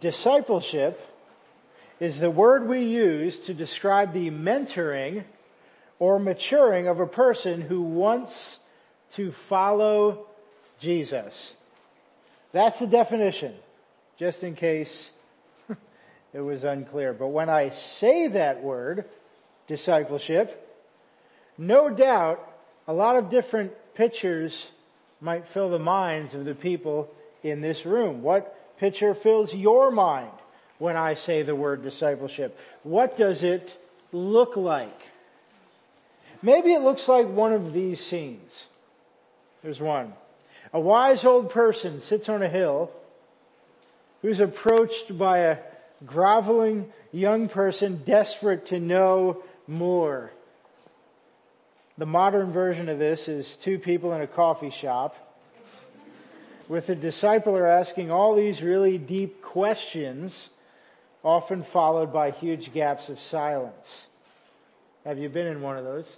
Discipleship is the word we use to describe the mentoring or maturing of a person who wants to follow Jesus. That's the definition, just in case it was unclear. But when I say that word, discipleship, no doubt a lot of different pictures might fill the minds of the people in this room. What picture fills your mind when I say the word discipleship? What does it look like? Maybe it looks like one of these scenes. There's one. A wise old person sits on a hill who's approached by a groveling young person desperate to know more. The modern version of this is two people in a coffee shop with the discipler asking all these really deep questions, often followed by huge gaps of silence. Have you been in one of those?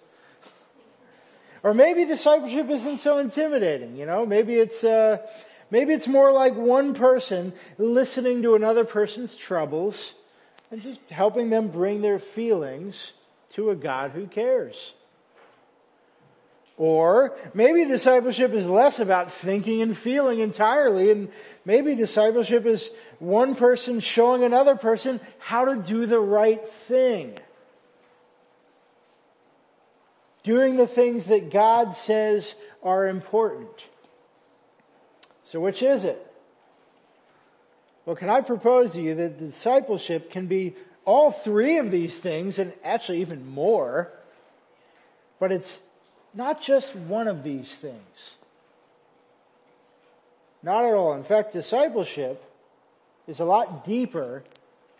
Or maybe discipleship isn't so intimidating, you know? Maybe it's, uh, maybe it's more like one person listening to another person's troubles and just helping them bring their feelings to a God who cares. Or maybe discipleship is less about thinking and feeling entirely and maybe discipleship is one person showing another person how to do the right thing. Doing the things that God says are important. So which is it? Well, can I propose to you that discipleship can be all three of these things and actually even more, but it's not just one of these things. Not at all. In fact, discipleship is a lot deeper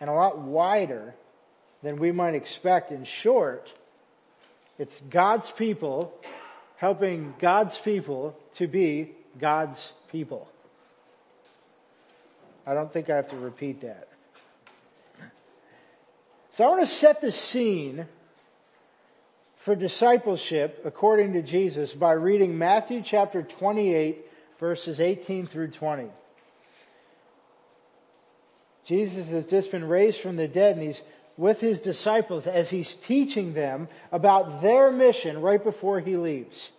and a lot wider than we might expect. In short, it's God's people helping God's people to be God's people. I don't think I have to repeat that. So I want to set the scene for discipleship according to Jesus by reading Matthew chapter 28 verses 18 through 20. Jesus has just been raised from the dead and he's with his disciples as he's teaching them about their mission right before he leaves.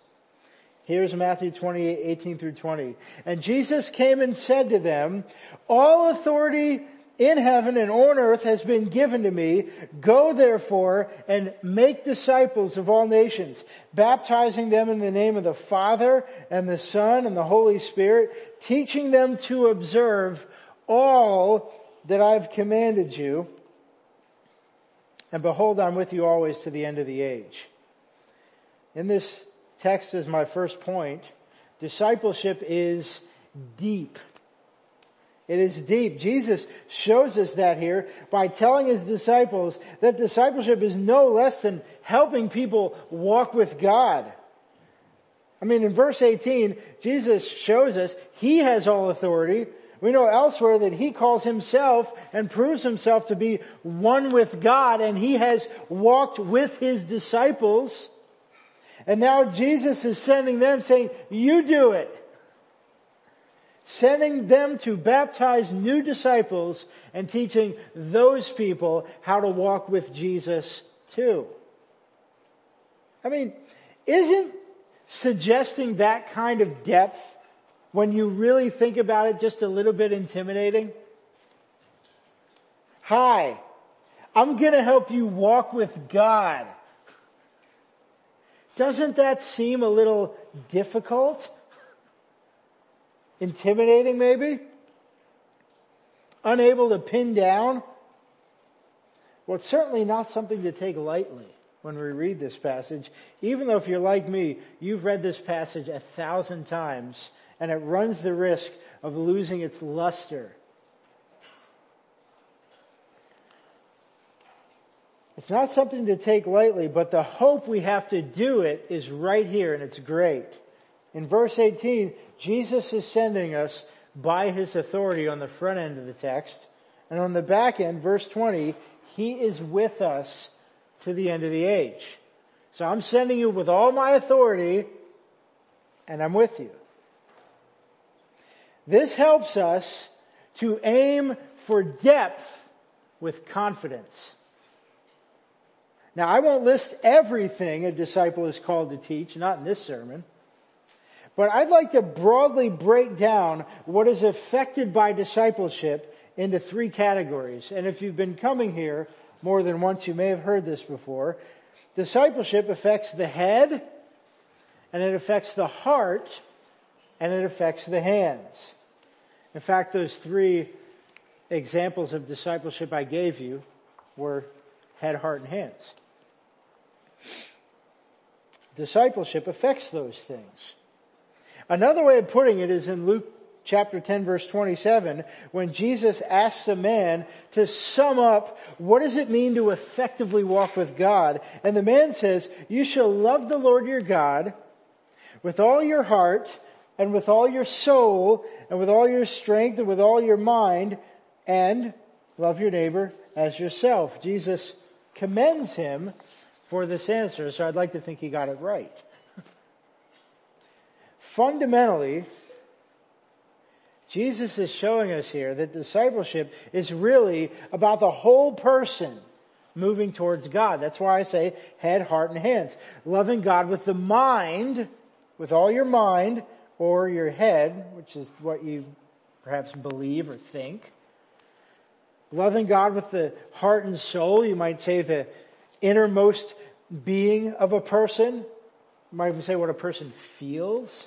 Here's Matthew 28, 18 through 20. And Jesus came and said to them, all authority in heaven and on earth has been given to me. Go therefore and make disciples of all nations, baptizing them in the name of the Father and the Son and the Holy Spirit, teaching them to observe all that I've commanded you. And behold, I'm with you always to the end of the age. In this text is my first point. Discipleship is deep. It is deep. Jesus shows us that here by telling his disciples that discipleship is no less than helping people walk with God. I mean, in verse 18, Jesus shows us he has all authority. We know elsewhere that he calls himself and proves himself to be one with God and he has walked with his disciples. And now Jesus is sending them saying, you do it sending them to baptize new disciples and teaching those people how to walk with Jesus too. I mean, isn't suggesting that kind of depth when you really think about it just a little bit intimidating? Hi, I'm gonna help you walk with God. Doesn't that seem a little difficult? Intimidating maybe? Unable to pin down? Well, it's certainly not something to take lightly when we read this passage, even though if you're like me, you've read this passage a thousand times and it runs the risk of losing its luster. It's not something to take lightly, but the hope we have to do it is right here and it's great. In verse 18, Jesus is sending us by his authority on the front end of the text. And on the back end, verse 20, he is with us to the end of the age. So I'm sending you with all my authority and I'm with you. This helps us to aim for depth with confidence. Now I won't list everything a disciple is called to teach, not in this sermon. But I'd like to broadly break down what is affected by discipleship into three categories. And if you've been coming here more than once, you may have heard this before. Discipleship affects the head, and it affects the heart, and it affects the hands. In fact, those three examples of discipleship I gave you were head, heart, and hands. Discipleship affects those things. Another way of putting it is in Luke chapter 10 verse 27 when Jesus asks a man to sum up what does it mean to effectively walk with God. And the man says, you shall love the Lord your God with all your heart and with all your soul and with all your strength and with all your mind and love your neighbor as yourself. Jesus commends him for this answer, so I'd like to think he got it right. Fundamentally, Jesus is showing us here that discipleship is really about the whole person moving towards God. That's why I say head, heart, and hands. Loving God with the mind, with all your mind, or your head, which is what you perhaps believe or think. Loving God with the heart and soul, you might say the innermost being of a person. You might even say what a person feels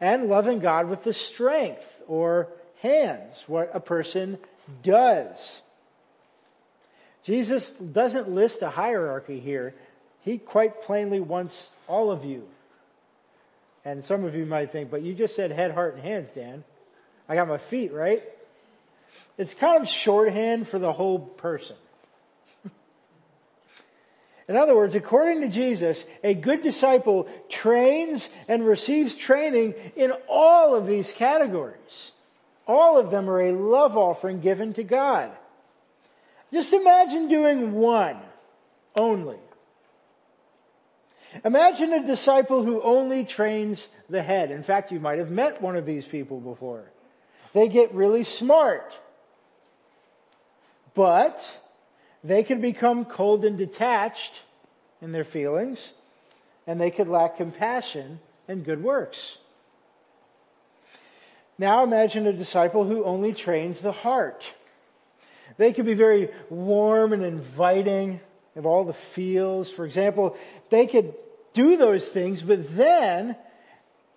and loving God with the strength or hands, what a person does. Jesus doesn't list a hierarchy here. He quite plainly wants all of you. And some of you might think, but you just said head, heart, and hands, Dan. I got my feet, right? It's kind of shorthand for the whole person. In other words, according to Jesus, a good disciple trains and receives training in all of these categories. All of them are a love offering given to God. Just imagine doing one only. Imagine a disciple who only trains the head. In fact, you might have met one of these people before. They get really smart. But they can become cold and detached in their feelings, and they could lack compassion and good works. Now imagine a disciple who only trains the heart. They could be very warm and inviting of all the feels. For example, they could do those things, but then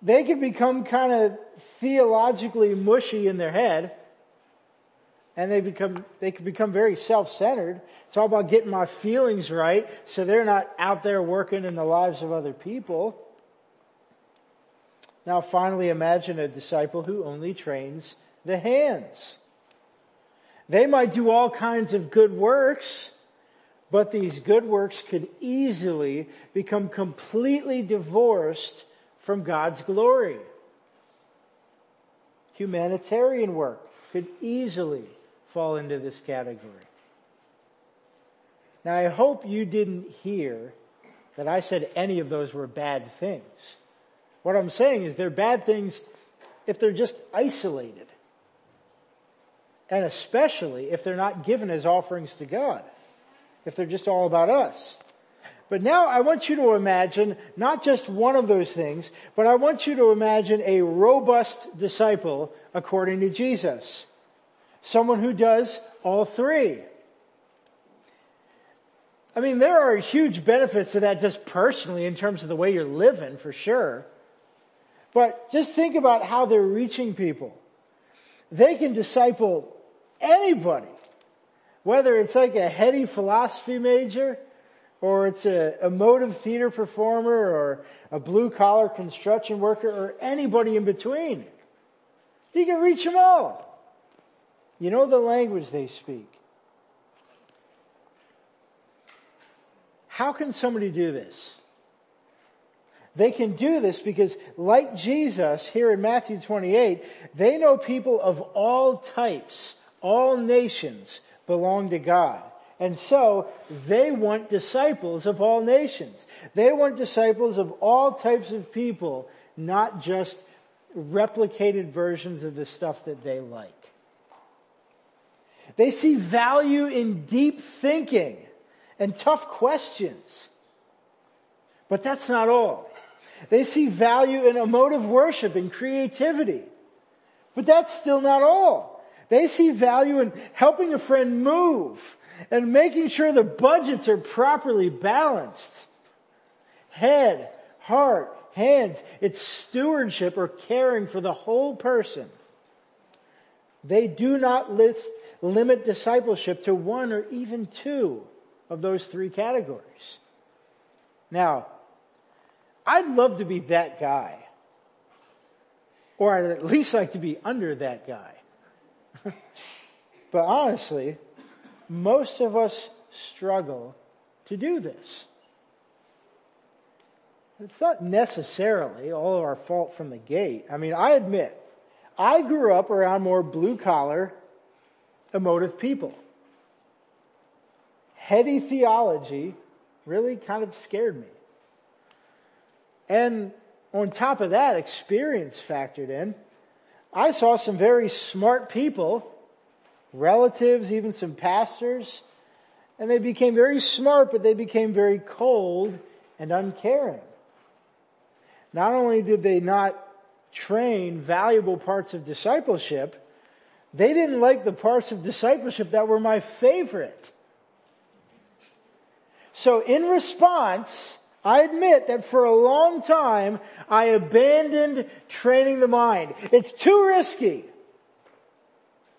they could become kind of theologically mushy in their head and they become, they can become very self-centered. It's all about getting my feelings right so they're not out there working in the lives of other people. Now finally imagine a disciple who only trains the hands. They might do all kinds of good works, but these good works could easily become completely divorced from God's glory. Humanitarian work could easily fall into this category. Now I hope you didn't hear that I said any of those were bad things. What I'm saying is they're bad things if they're just isolated. And especially if they're not given as offerings to God. If they're just all about us. But now I want you to imagine not just one of those things, but I want you to imagine a robust disciple according to Jesus. Someone who does all three. I mean, there are huge benefits to that just personally in terms of the way you're living for sure. But just think about how they're reaching people. They can disciple anybody. Whether it's like a heady philosophy major, or it's a emotive theater performer, or a blue collar construction worker, or anybody in between. You can reach them all. You know the language they speak. How can somebody do this? They can do this because like Jesus here in Matthew 28, they know people of all types, all nations belong to God. And so they want disciples of all nations. They want disciples of all types of people, not just replicated versions of the stuff that they like. They see value in deep thinking and tough questions. But that's not all. They see value in emotive worship and creativity. But that's still not all. They see value in helping a friend move and making sure the budgets are properly balanced. Head, heart, hands. It's stewardship or caring for the whole person. They do not list, limit discipleship to one or even two of those three categories. Now, I'd love to be that guy. Or I'd at least like to be under that guy. but honestly, most of us struggle to do this. It's not necessarily all of our fault from the gate. I mean, I admit, I grew up around more blue collar, emotive people. Heady theology really kind of scared me. And on top of that, experience factored in. I saw some very smart people, relatives, even some pastors, and they became very smart, but they became very cold and uncaring. Not only did they not train valuable parts of discipleship, they didn't like the parts of discipleship that were my favorite. So in response, I admit that for a long time, I abandoned training the mind. It's too risky.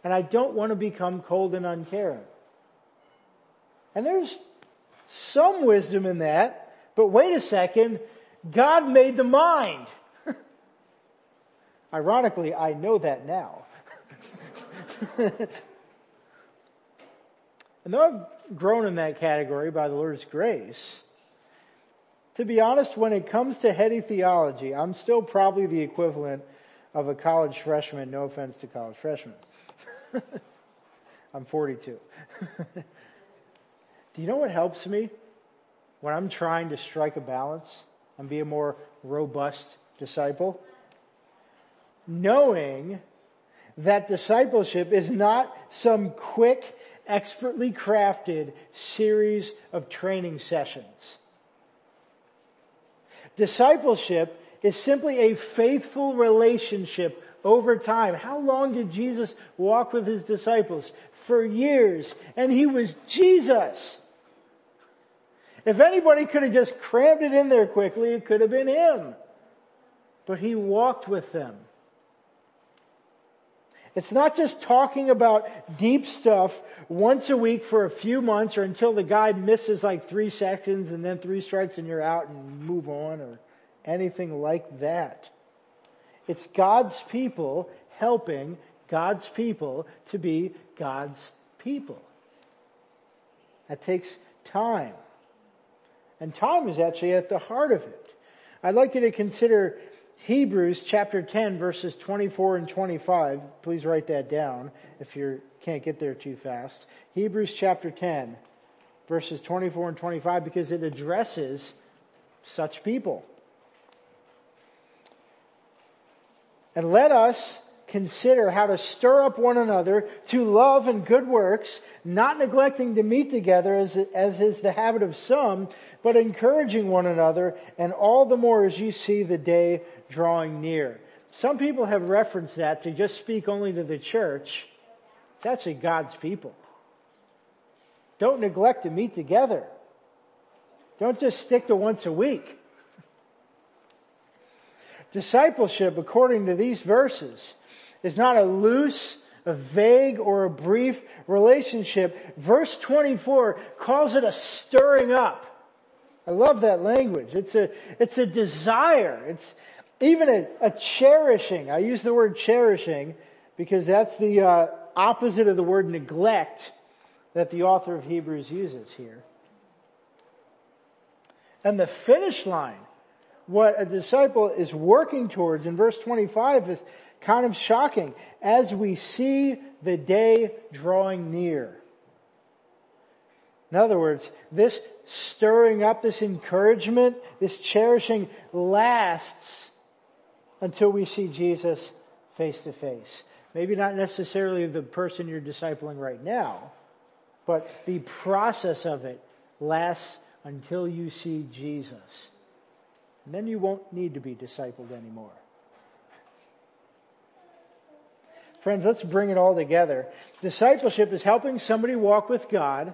And I don't want to become cold and uncaring. And there's some wisdom in that, but wait a second, God made the mind. Ironically, I know that now. and though I've grown in that category by the Lord's grace, to be honest, when it comes to heady theology, I'm still probably the equivalent of a college freshman. No offense to college freshmen. I'm 42. Do you know what helps me when I'm trying to strike a balance and be a more robust disciple? Knowing that discipleship is not some quick, expertly crafted series of training sessions. Discipleship is simply a faithful relationship over time. How long did Jesus walk with his disciples? For years. And he was Jesus. If anybody could have just crammed it in there quickly, it could have been him. But he walked with them. It's not just talking about deep stuff once a week for a few months or until the guy misses like three seconds and then three strikes and you're out and move on or anything like that. It's God's people helping God's people to be God's people. That takes time. And time is actually at the heart of it. I'd like you to consider Hebrews chapter 10 verses 24 and 25. Please write that down if you can't get there too fast. Hebrews chapter 10 verses 24 and 25 because it addresses such people. And let us consider how to stir up one another to love and good works, not neglecting to meet together as, as is the habit of some, but encouraging one another, and all the more as you see the day drawing near. Some people have referenced that to just speak only to the church. It's actually God's people. Don't neglect to meet together. Don't just stick to once a week. Discipleship, according to these verses, is not a loose, a vague, or a brief relationship. Verse 24 calls it a stirring up. I love that language. It's a, it's a desire. It's even a, a cherishing. I use the word cherishing because that's the uh, opposite of the word neglect that the author of Hebrews uses here. And the finish line, what a disciple is working towards in verse 25 is kind of shocking. As we see the day drawing near. In other words, this stirring up, this encouragement, this cherishing lasts until we see Jesus face to face. Maybe not necessarily the person you're discipling right now, but the process of it lasts until you see Jesus. And then you won't need to be discipled anymore. Friends, let's bring it all together. Discipleship is helping somebody walk with God.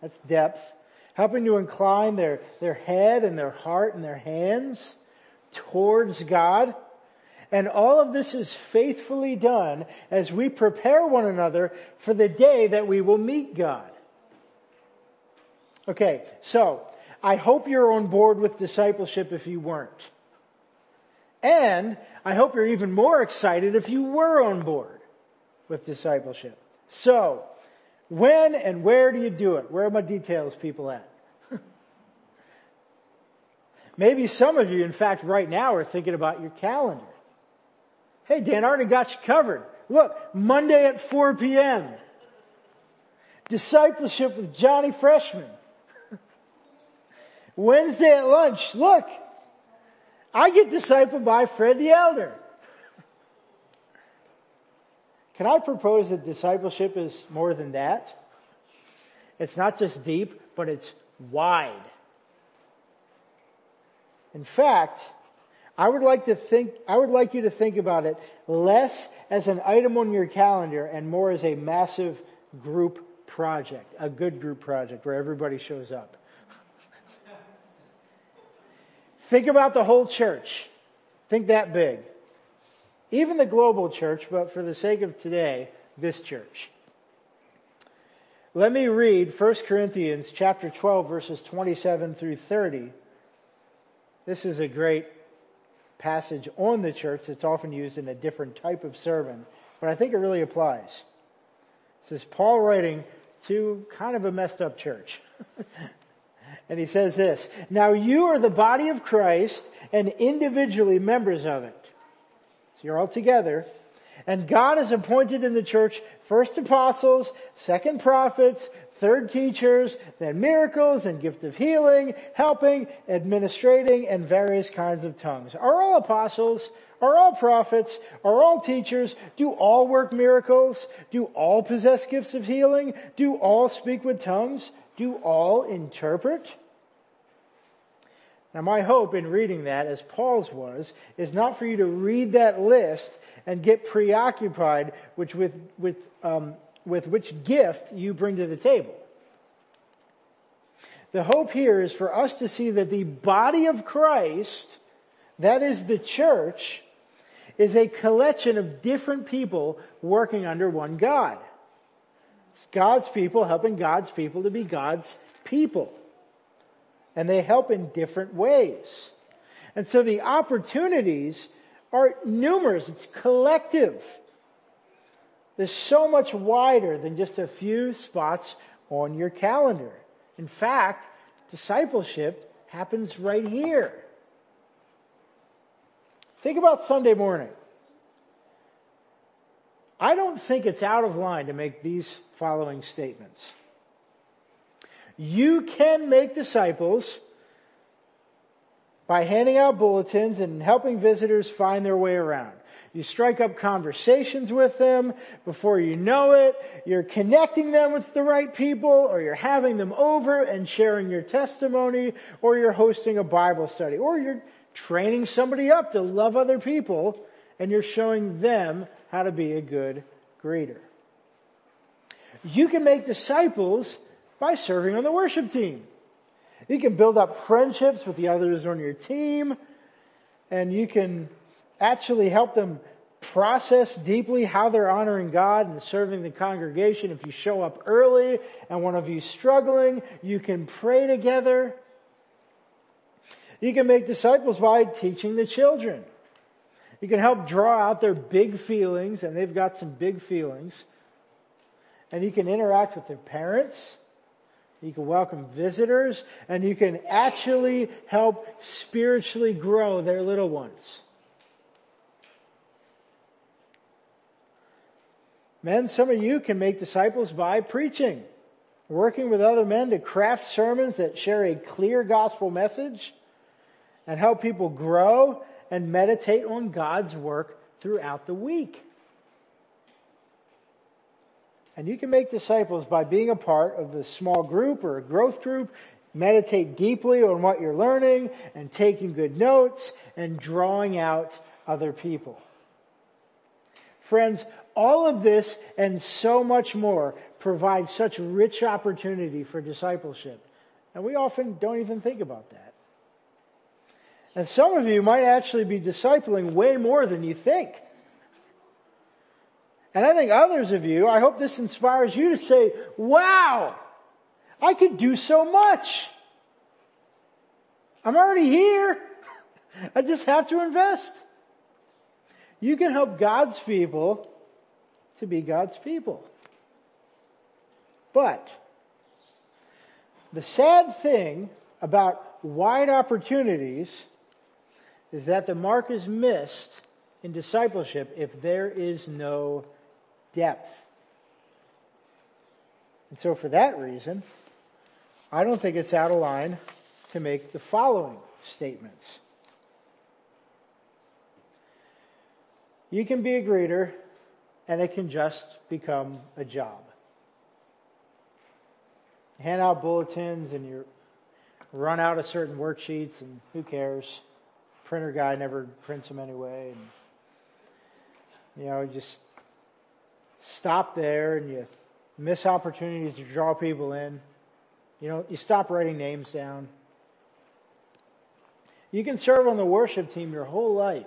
That's depth. Helping to incline their, their head and their heart and their hands towards God. And all of this is faithfully done as we prepare one another for the day that we will meet God. Okay, so I hope you're on board with discipleship if you weren't. And I hope you're even more excited if you were on board with discipleship. So, when and where do you do it? Where are my details people at? Maybe some of you, in fact, right now are thinking about your calendar. Hey, Dan, I already got you covered. Look, Monday at 4 p.m. Discipleship with Johnny Freshman. Wednesday at lunch, look, I get discipled by Fred the Elder. Can I propose that discipleship is more than that? It's not just deep, but it's wide. In fact, I would like to think, I would like you to think about it less as an item on your calendar and more as a massive group project, a good group project where everybody shows up. Think about the whole church. Think that big. Even the global church, but for the sake of today, this church. Let me read 1 Corinthians chapter 12 verses 27 through 30. This is a great passage on the church that's often used in a different type of sermon, but I think it really applies. This is Paul writing to kind of a messed up church. And he says this, now you are the body of Christ and individually members of it. So you're all together. And God has appointed in the church first apostles, second prophets, third teachers, then miracles and gift of healing, helping, administrating, and various kinds of tongues. Are all apostles? Are all prophets? Are all teachers? Do all work miracles? Do all possess gifts of healing? Do all speak with tongues? Do all interpret? Now my hope in reading that, as Paul's was, is not for you to read that list and get preoccupied which with, with, um, with which gift you bring to the table. The hope here is for us to see that the body of Christ, that is the church, is a collection of different people working under one God. It's God's people helping God's people to be God's people and they help in different ways. And so the opportunities are numerous. It's collective. There's so much wider than just a few spots on your calendar. In fact, discipleship happens right here. Think about Sunday morning. I don't think it's out of line to make these following statements. You can make disciples by handing out bulletins and helping visitors find their way around. You strike up conversations with them. Before you know it, you're connecting them with the right people, or you're having them over and sharing your testimony, or you're hosting a Bible study, or you're training somebody up to love other people, and you're showing them how to be a good greeter. You can make disciples by serving on the worship team. You can build up friendships with the others on your team and you can actually help them process deeply how they're honoring God and serving the congregation. If you show up early and one of you struggling, you can pray together. You can make disciples by teaching the children. You can help draw out their big feelings, and they've got some big feelings. And you can interact with their parents you can welcome visitors and you can actually help spiritually grow their little ones. Men, some of you can make disciples by preaching, working with other men to craft sermons that share a clear gospel message and help people grow and meditate on God's work throughout the week. And you can make disciples by being a part of a small group or a growth group. Meditate deeply on what you're learning and taking good notes and drawing out other people. Friends, all of this and so much more provides such rich opportunity for discipleship. And we often don't even think about that. And some of you might actually be discipling way more than you think. And I think others of you, I hope this inspires you to say, wow, I could do so much. I'm already here. I just have to invest. You can help God's people to be God's people. But the sad thing about wide opportunities is that the mark is missed in discipleship if there is no depth. And so for that reason, I don't think it's out of line to make the following statements. You can be a greeter and it can just become a job. hand out bulletins and you run out of certain worksheets and who cares? Printer guy never prints them anyway. And, you know, just stop there and you miss opportunities to draw people in. You know, you stop writing names down. You can serve on the worship team your whole life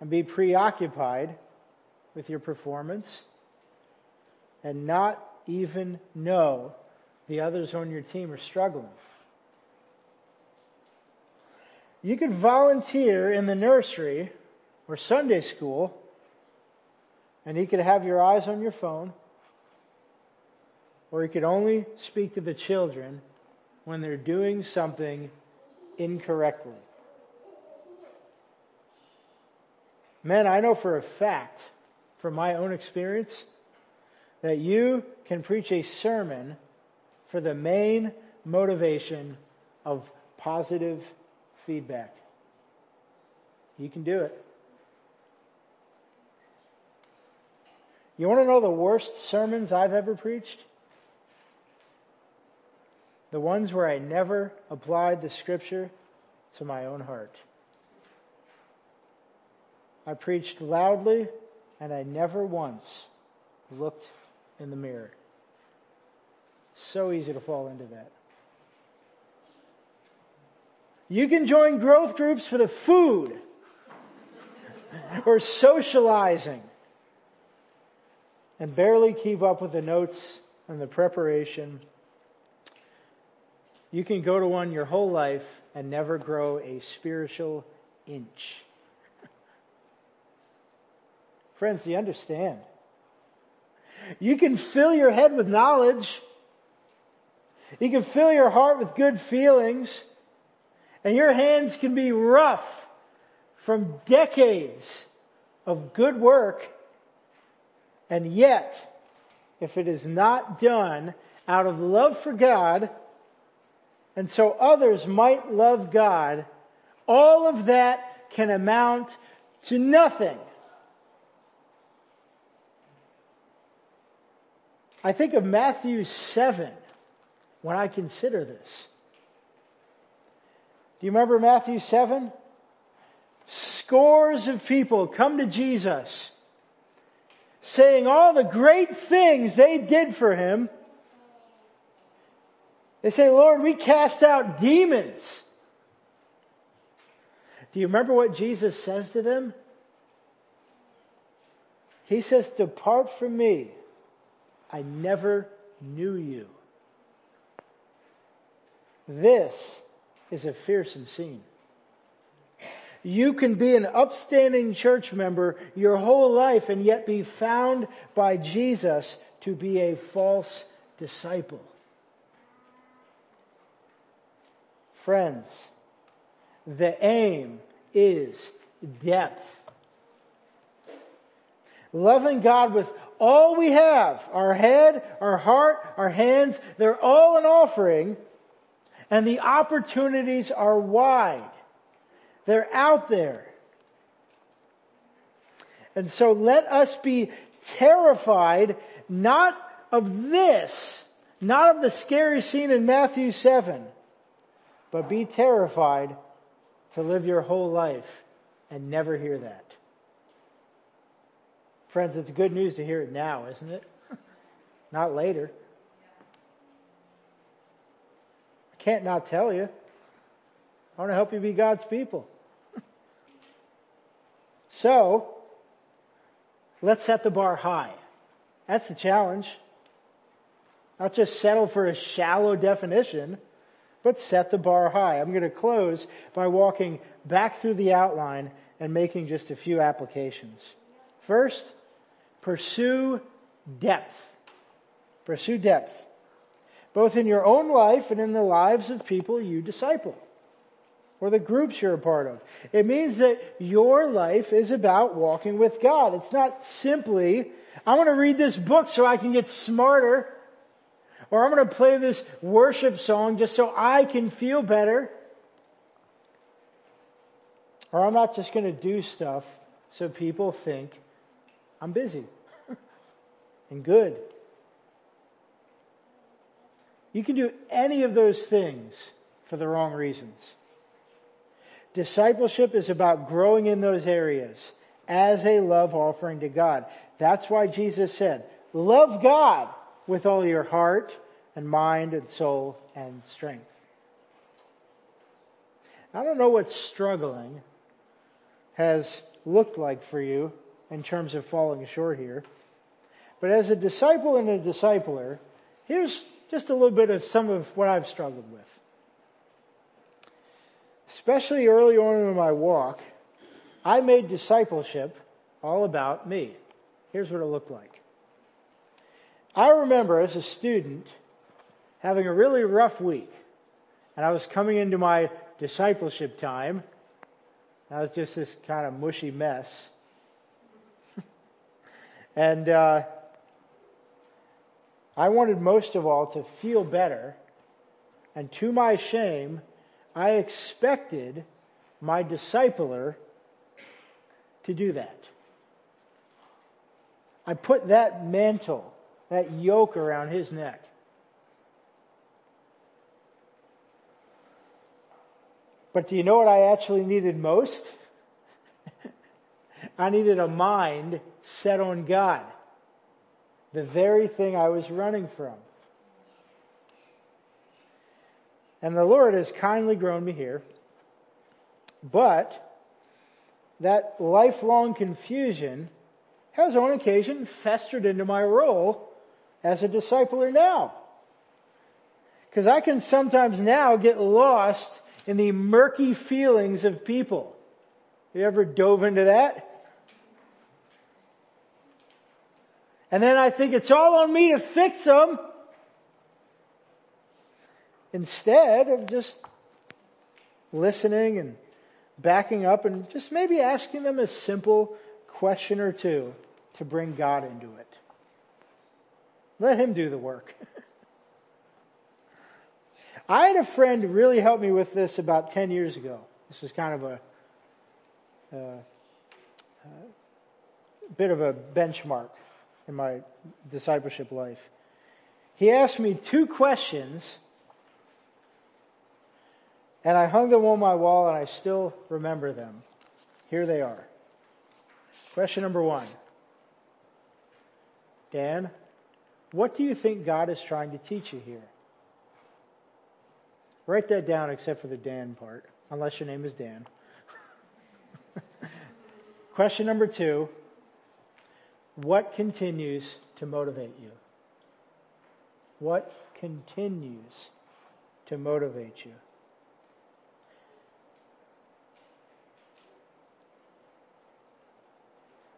and be preoccupied with your performance and not even know the others on your team are struggling. You could volunteer in the nursery or Sunday school and he could have your eyes on your phone or he could only speak to the children when they're doing something incorrectly. Men, I know for a fact, from my own experience, that you can preach a sermon for the main motivation of positive feedback. You can do it. You want to know the worst sermons I've ever preached? The ones where I never applied the scripture to my own heart. I preached loudly and I never once looked in the mirror. So easy to fall into that. You can join growth groups for the food or socializing and barely keep up with the notes and the preparation. You can go to one your whole life and never grow a spiritual inch. Friends, you understand? You can fill your head with knowledge. You can fill your heart with good feelings. And your hands can be rough from decades of good work. And yet, if it is not done out of love for God, and so others might love God, all of that can amount to nothing. I think of Matthew 7 when I consider this. Do you remember Matthew 7? Scores of people come to Jesus saying all the great things they did for him. They say, Lord, we cast out demons. Do you remember what Jesus says to them? He says, depart from me. I never knew you. This is a fearsome scene. You can be an upstanding church member your whole life and yet be found by Jesus to be a false disciple. Friends, the aim is depth. Loving God with all we have, our head, our heart, our hands, they're all an offering, and the opportunities are wide. They're out there. And so let us be terrified not of this, not of the scary scene in Matthew 7, but be terrified to live your whole life and never hear that. Friends, it's good news to hear it now, isn't it? Not later. I can't not tell you. I want to help you be God's people. So, let's set the bar high. That's the challenge. Not just settle for a shallow definition, but set the bar high. I'm going to close by walking back through the outline and making just a few applications. First, pursue depth. Pursue depth. Both in your own life and in the lives of people you disciple. Or the groups you're a part of. It means that your life is about walking with God. It's not simply, I want to read this book so I can get smarter. Or I'm going to play this worship song just so I can feel better. Or I'm not just going to do stuff so people think I'm busy and good. You can do any of those things for the wrong reasons. Discipleship is about growing in those areas as a love offering to God. That's why Jesus said, love God with all your heart and mind and soul and strength. I don't know what struggling has looked like for you in terms of falling short here. But as a disciple and a discipler, here's just a little bit of some of what I've struggled with. Especially early on in my walk, I made discipleship all about me. Here's what it looked like. I remember as a student having a really rough week and I was coming into my discipleship time. I was just this kind of mushy mess. and, uh, I wanted most of all to feel better, and to my shame, I expected my discipler to do that. I put that mantle, that yoke around his neck. But do you know what I actually needed most? I needed a mind set on God the very thing I was running from. And the Lord has kindly grown me here. But that lifelong confusion has on occasion festered into my role as a discipler now. Because I can sometimes now get lost in the murky feelings of people. You ever dove into that? And then I think it's all on me to fix them. Instead of just listening and backing up and just maybe asking them a simple question or two to bring God into it. Let Him do the work. I had a friend really helped me with this about 10 years ago. This is kind of a, uh, a bit of a benchmark in my discipleship life. He asked me two questions and I hung them on my wall and I still remember them. Here they are. Question number one. Dan, what do you think God is trying to teach you here? Write that down except for the Dan part, unless your name is Dan. Question number two. What continues to motivate you? What continues to motivate you?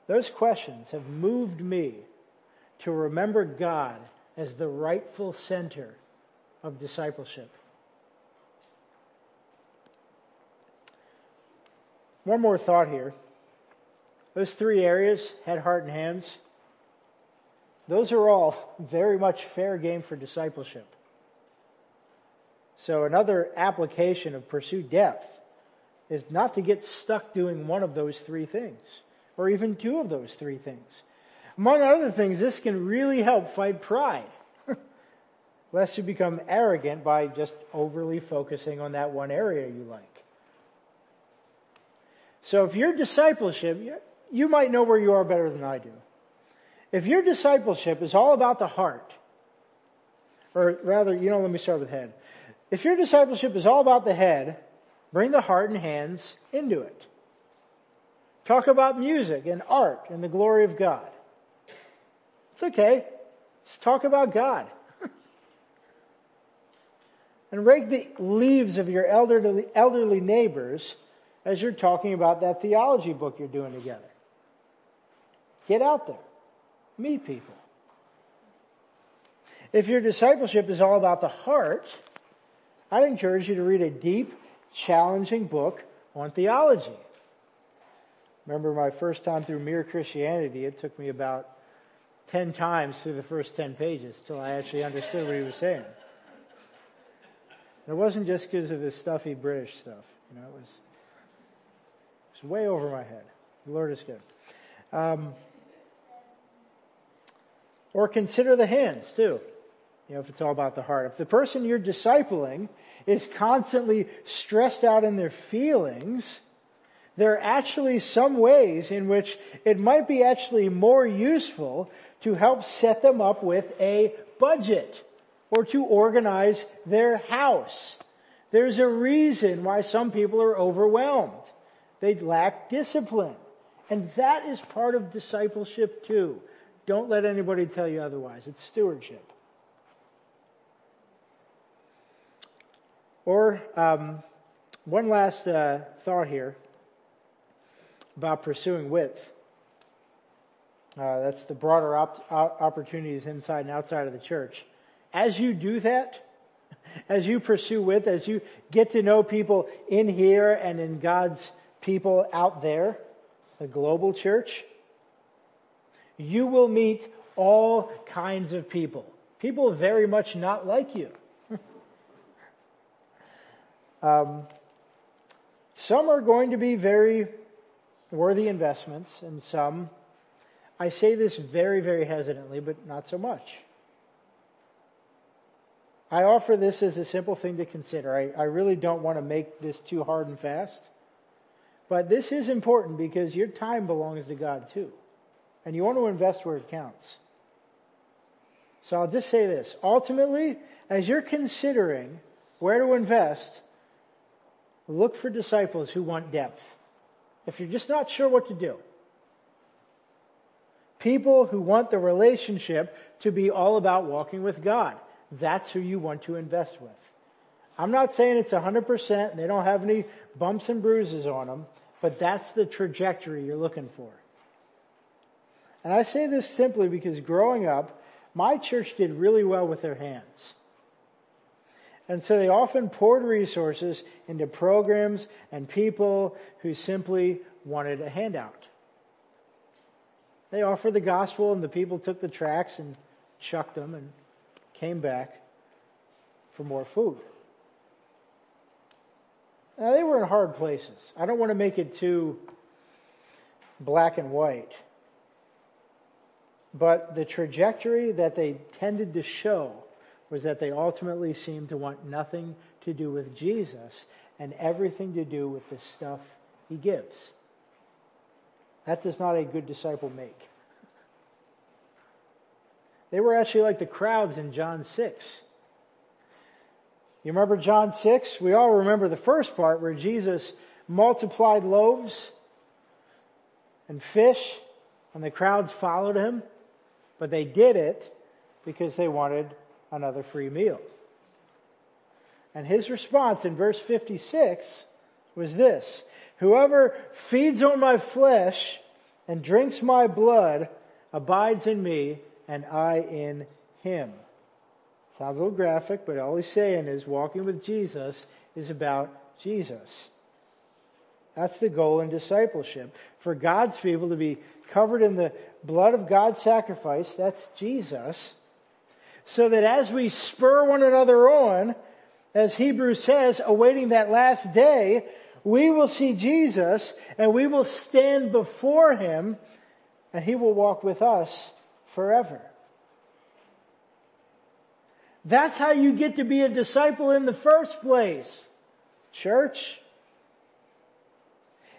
Those questions have moved me to remember God as the rightful center of discipleship. One more thought here. Those three areas, head, heart, and hands, those are all very much fair game for discipleship. So another application of pursue depth is not to get stuck doing one of those three things, or even two of those three things. Among other things, this can really help fight pride, lest you become arrogant by just overly focusing on that one area you like. So if your discipleship, you might know where you are better than I do. If your discipleship is all about the heart, or rather, you know, let me start with head. If your discipleship is all about the head, bring the heart and hands into it. Talk about music and art and the glory of God. It's okay. Let's talk about God. and rake the leaves of your elderly, elderly neighbors as you're talking about that theology book you're doing together. Get out there. Meet people. If your discipleship is all about the heart, I'd encourage you to read a deep, challenging book on theology. Remember my first time through Mere Christianity, it took me about 10 times through the first 10 pages till I actually understood what he was saying. And it wasn't just because of the stuffy British stuff. You know, it was, it was way over my head. The Lord is good. Um, or consider the hands too. You know, if it's all about the heart. If the person you're discipling is constantly stressed out in their feelings, there are actually some ways in which it might be actually more useful to help set them up with a budget or to organize their house. There's a reason why some people are overwhelmed. They lack discipline. And that is part of discipleship too. Don't let anybody tell you otherwise. It's stewardship. Or um, one last uh, thought here about pursuing width. Uh, that's the broader op- opportunities inside and outside of the church. As you do that, as you pursue width, as you get to know people in here and in God's people out there, the global church, you will meet all kinds of people. People very much not like you. um, some are going to be very worthy investments, and some, I say this very, very hesitantly, but not so much. I offer this as a simple thing to consider. I, I really don't want to make this too hard and fast. But this is important because your time belongs to God too. And you want to invest where it counts. So I'll just say this. Ultimately, as you're considering where to invest, look for disciples who want depth. If you're just not sure what to do, people who want the relationship to be all about walking with God. That's who you want to invest with. I'm not saying it's 100% and they don't have any bumps and bruises on them, but that's the trajectory you're looking for. And I say this simply because growing up, my church did really well with their hands. And so they often poured resources into programs and people who simply wanted a handout. They offered the gospel and the people took the tracts and chucked them and came back for more food. Now they were in hard places. I don't want to make it too black and white. But the trajectory that they tended to show was that they ultimately seemed to want nothing to do with Jesus and everything to do with the stuff he gives. That does not a good disciple make. They were actually like the crowds in John 6. You remember John 6? We all remember the first part where Jesus multiplied loaves and fish and the crowds followed him. But they did it because they wanted another free meal. And his response in verse 56 was this, whoever feeds on my flesh and drinks my blood abides in me and I in him. Sounds a little graphic, but all he's saying is walking with Jesus is about Jesus. That's the goal in discipleship. For God's people to be covered in the blood of God's sacrifice, that's Jesus, so that as we spur one another on, as Hebrews says, awaiting that last day, we will see Jesus and we will stand before him and he will walk with us forever. That's how you get to be a disciple in the first place. Church.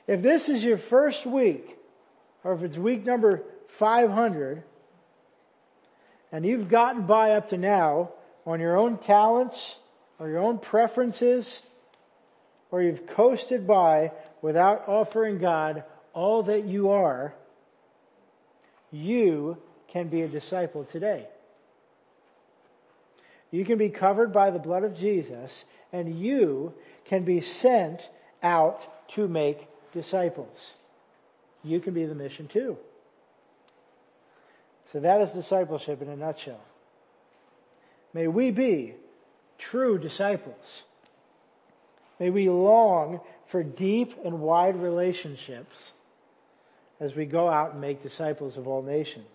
If this is your first week, or if it's week number 500, and you've gotten by up to now on your own talents or your own preferences, or you've coasted by without offering God all that you are, you can be a disciple today. You can be covered by the blood of Jesus, and you can be sent out to make disciples. You can be the mission too. So that is discipleship in a nutshell. May we be true disciples. May we long for deep and wide relationships as we go out and make disciples of all nations.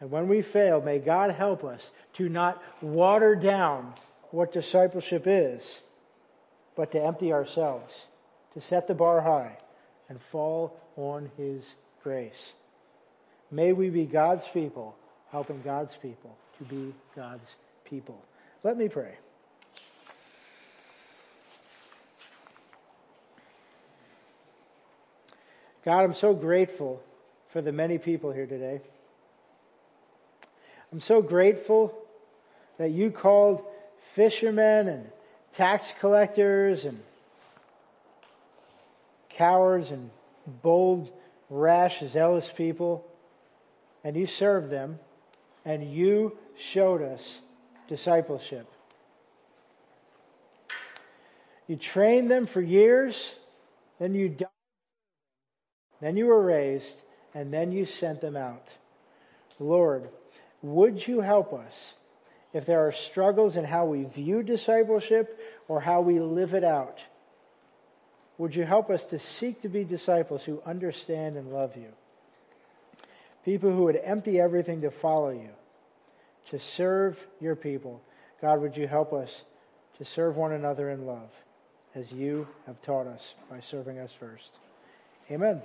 And when we fail, may God help us to not water down what discipleship is, but to empty ourselves, to set the bar high and fall on His grace. May we be God's people, helping God's people to be God's people. Let me pray. God, I'm so grateful for the many people here today. I'm so grateful that you called fishermen and tax collectors and cowards and bold, rash, zealous people, and you served them, and you showed us discipleship. You trained them for years, then you died, then you were raised, and then you sent them out. Lord, would you help us if there are struggles in how we view discipleship or how we live it out? Would you help us to seek to be disciples who understand and love you? People who would empty everything to follow you, to serve your people. God, would you help us to serve one another in love as you have taught us by serving us first? Amen.